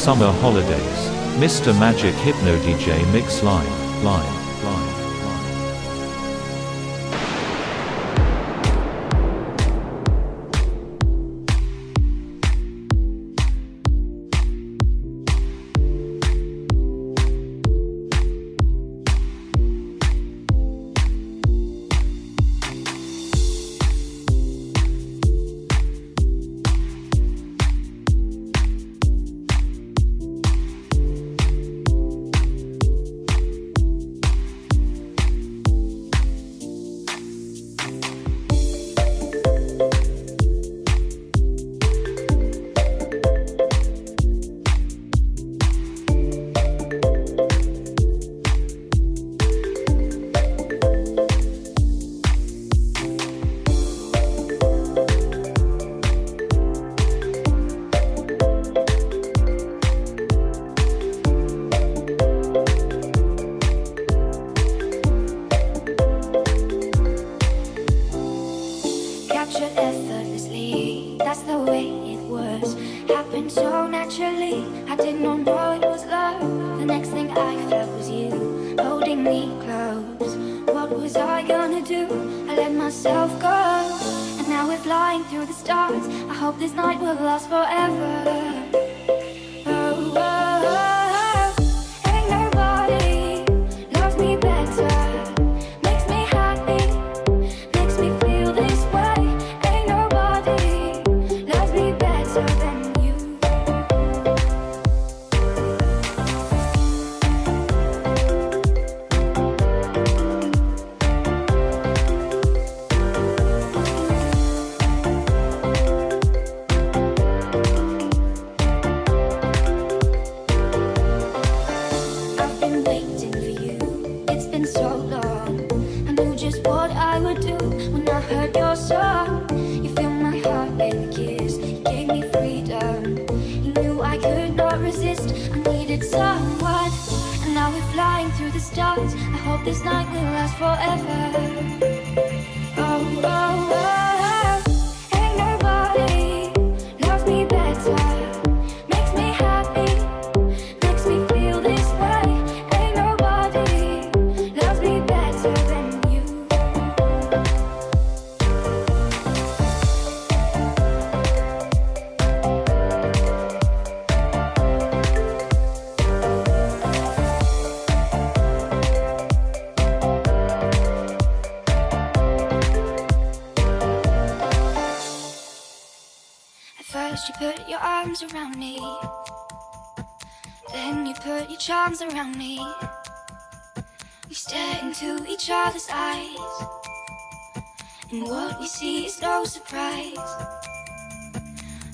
Summer Holidays. Mr. Magic Hypno DJ Mix Live. Live. no surprise.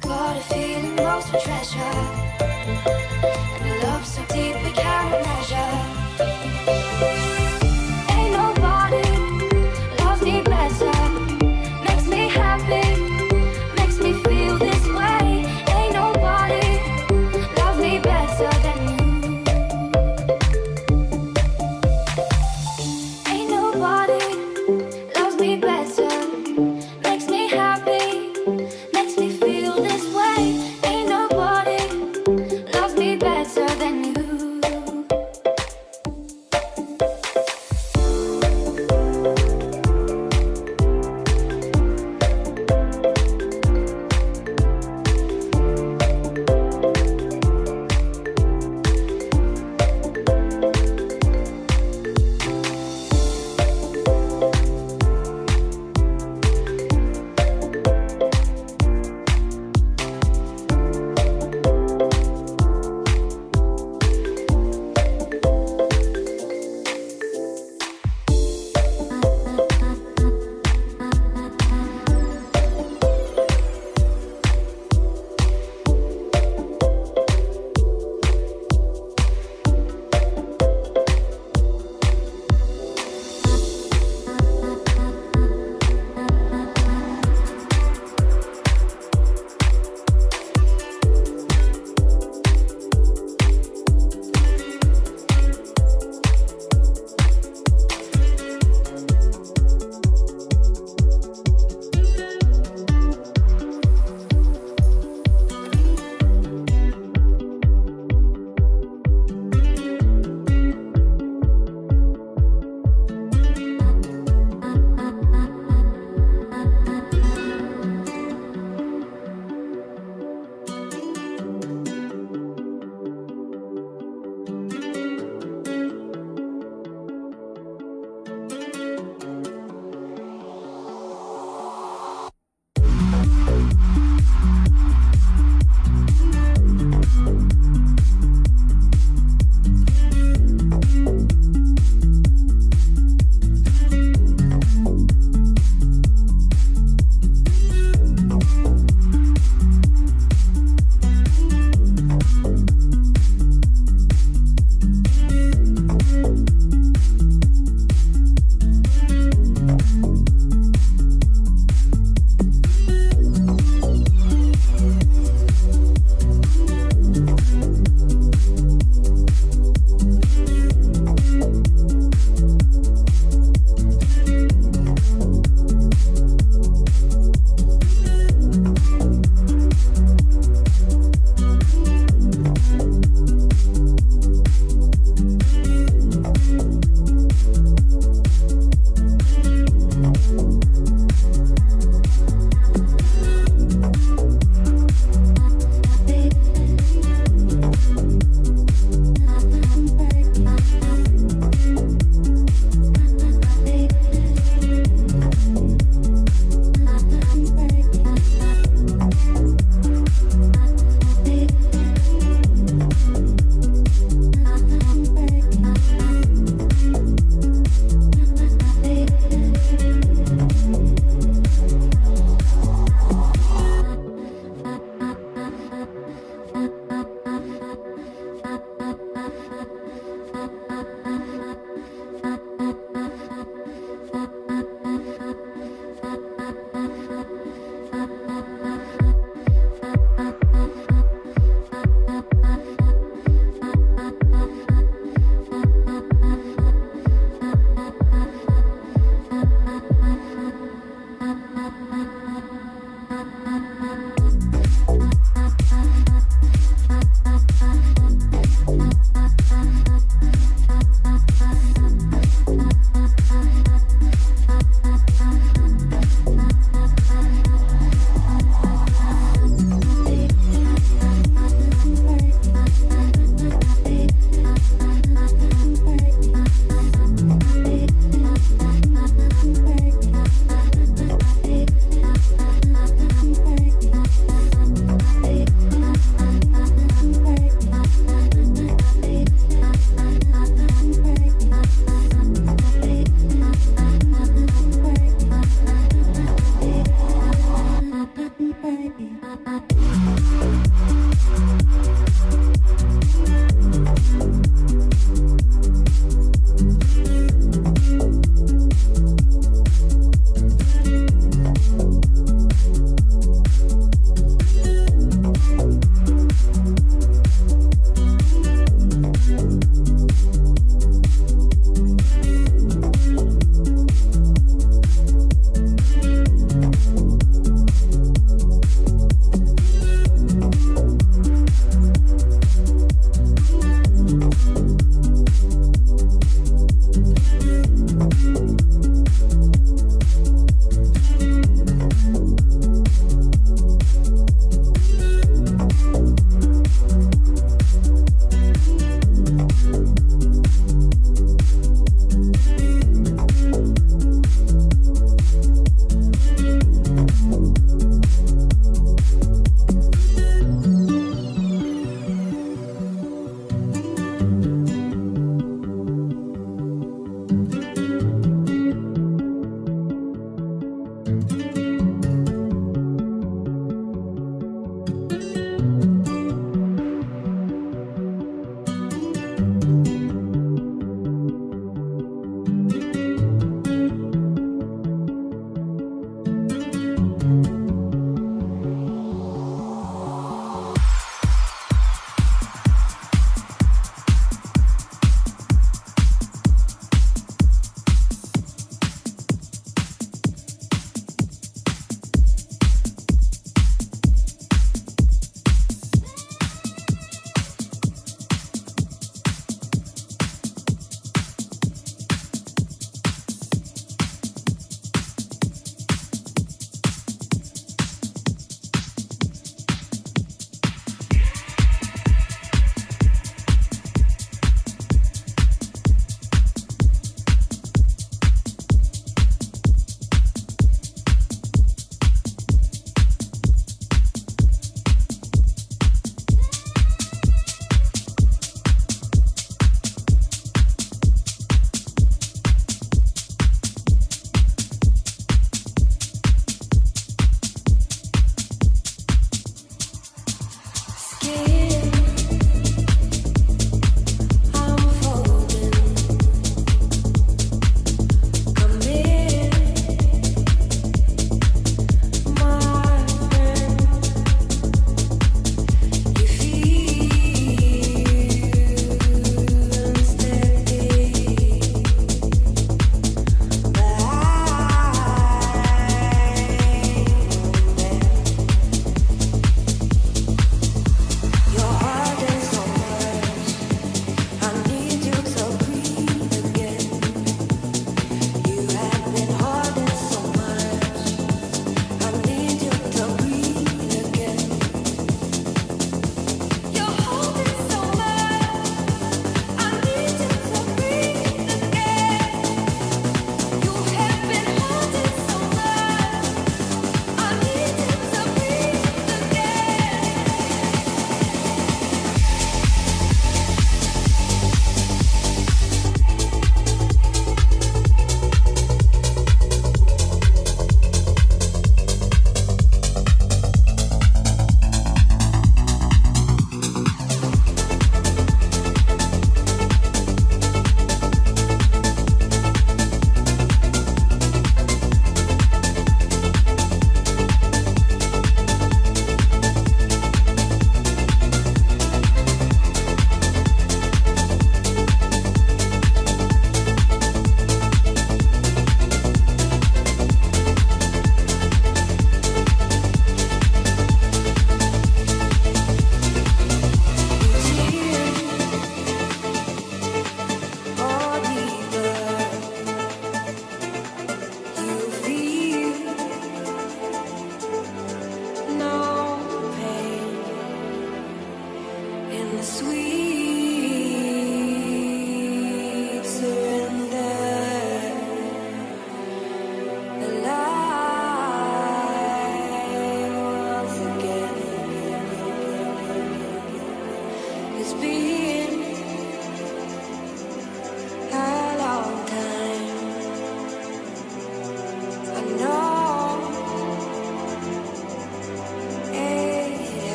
Got a feeling most of treasure. And a love so deep we can't measure.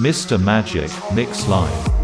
Mr. Magic, Mix Live.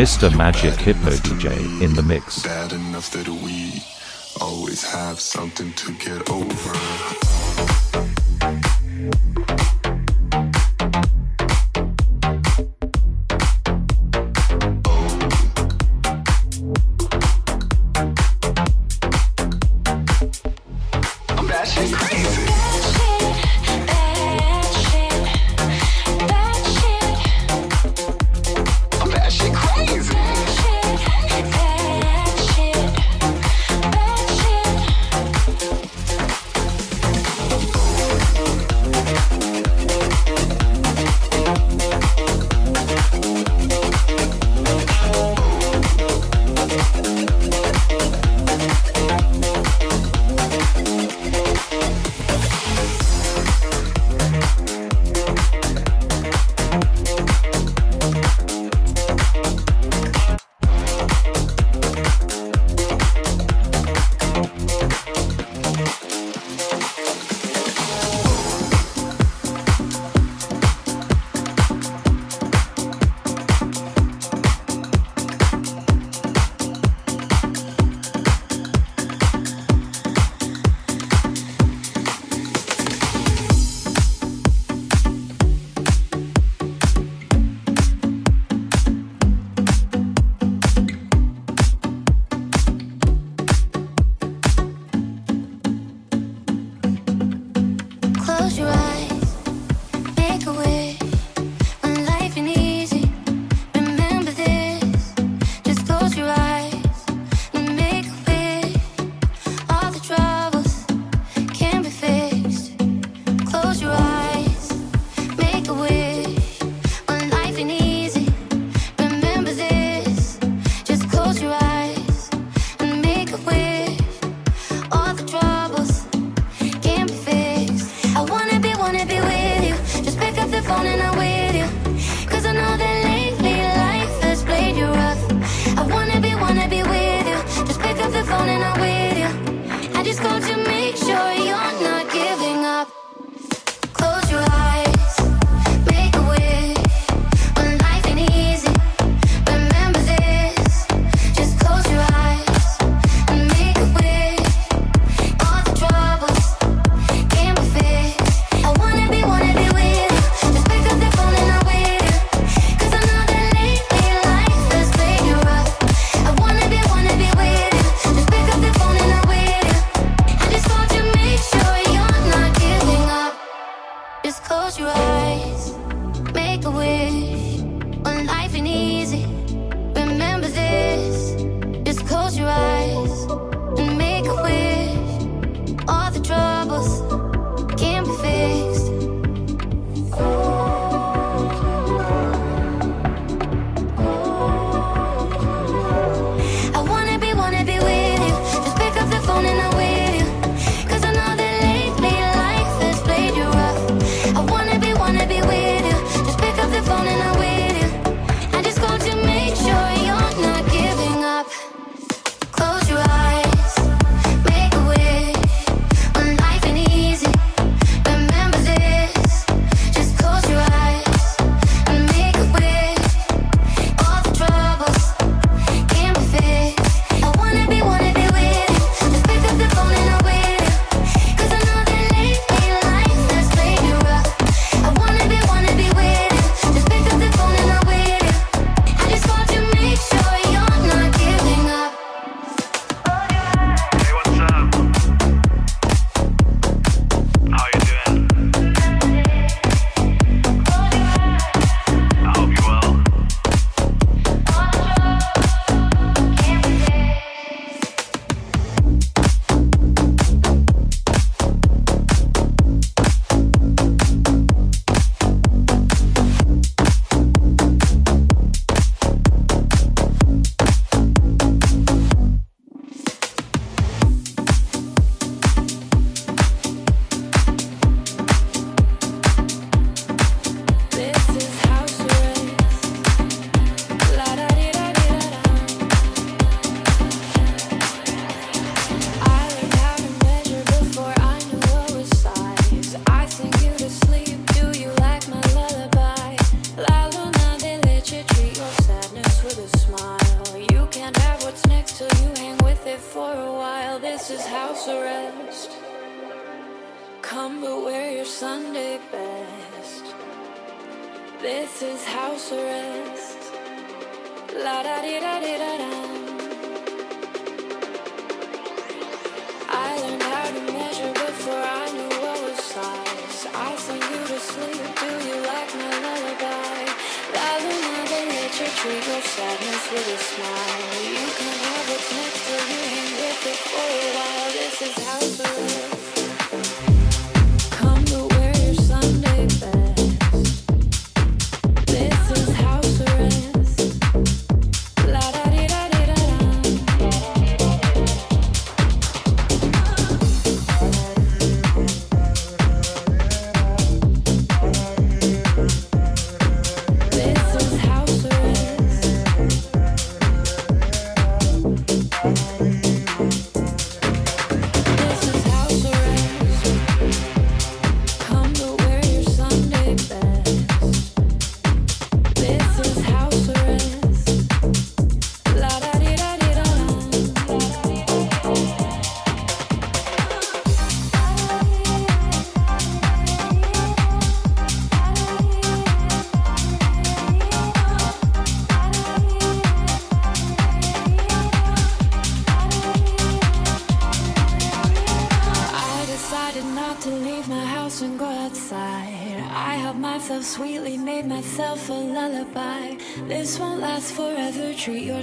Mr. Magic Hippo DJ in the mix. Bad enough that we always have something to get over. rest. La da di da di da da. I learned how to measure before I knew what was size. I sing you to sleep. Do you like my lullaby? Rather now than treat your sadness with a smile.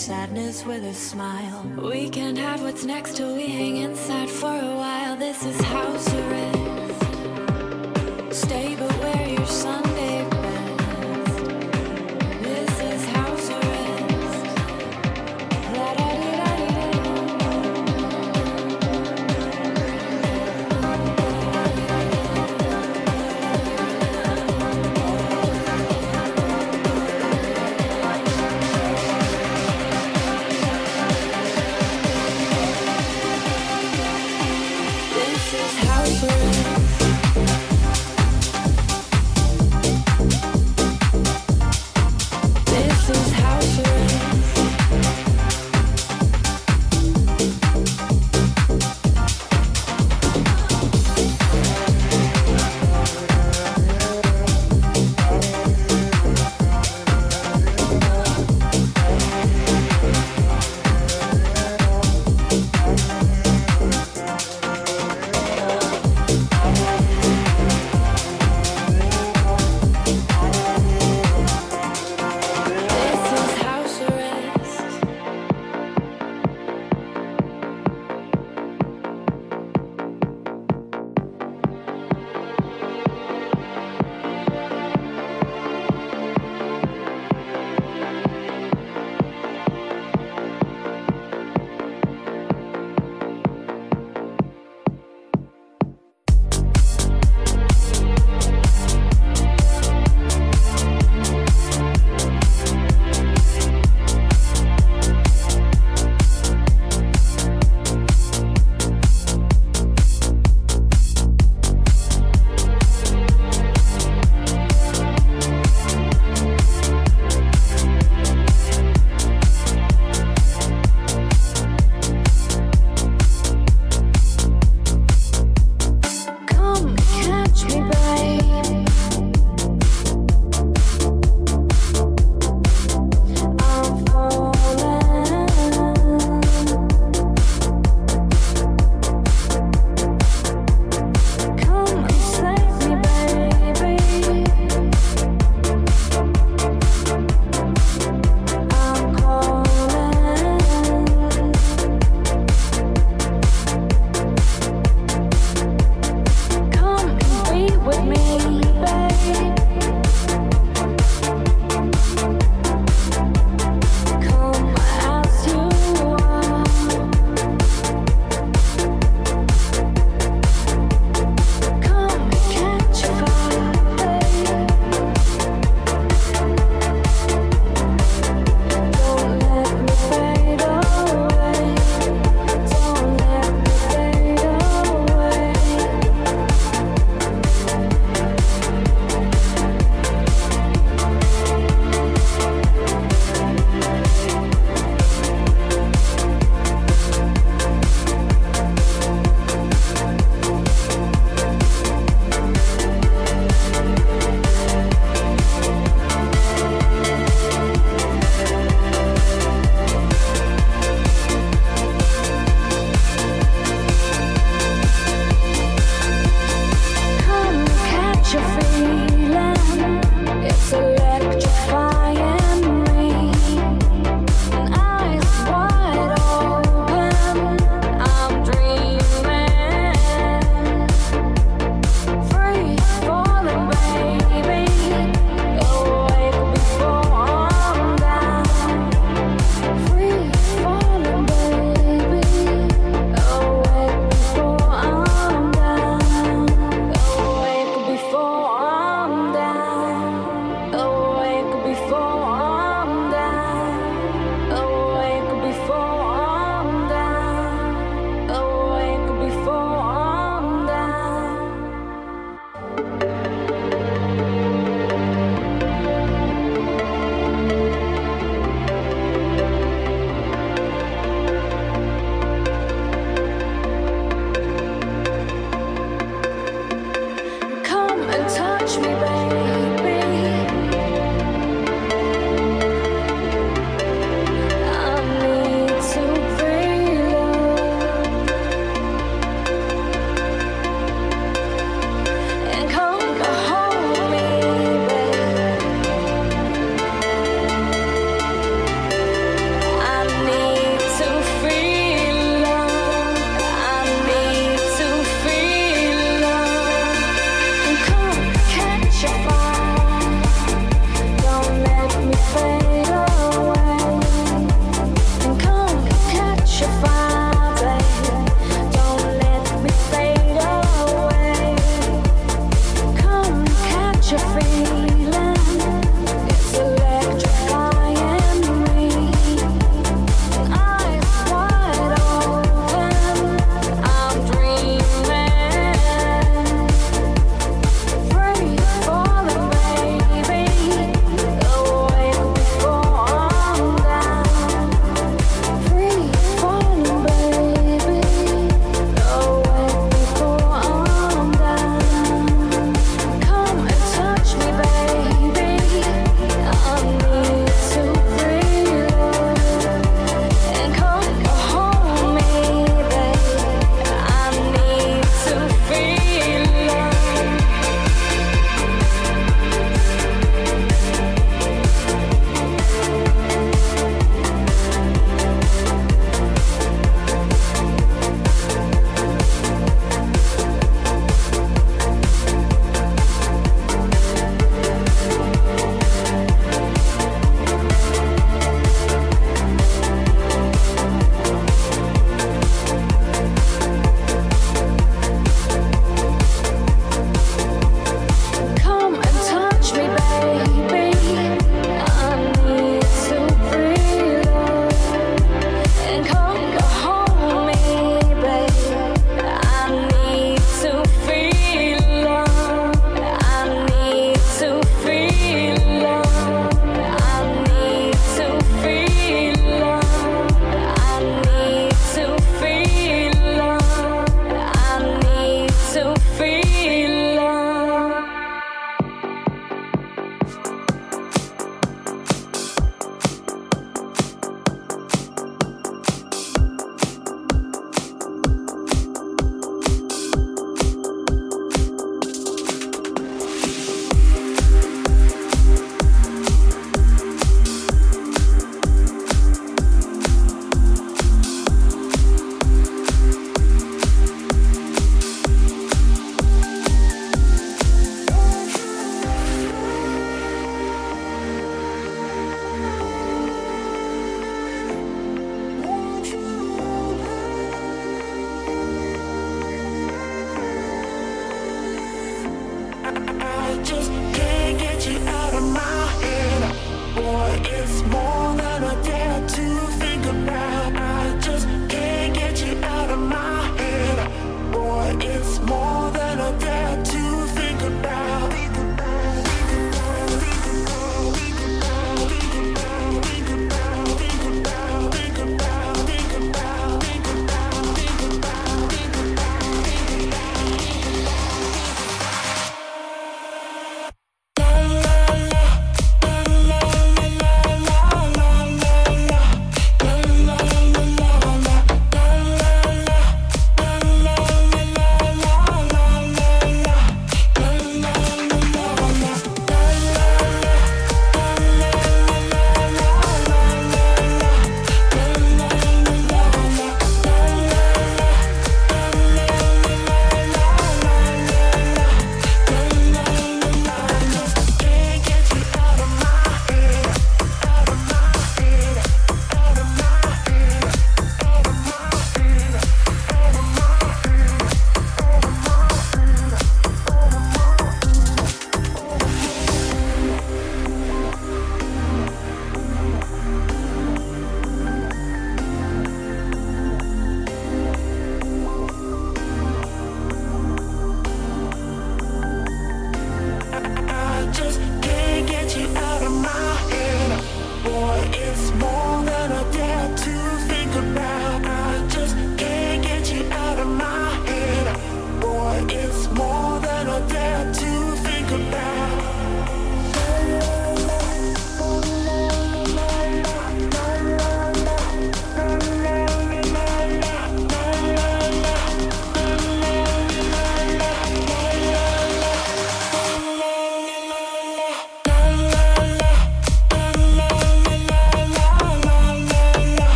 sadness with a smile. We can't have what's next to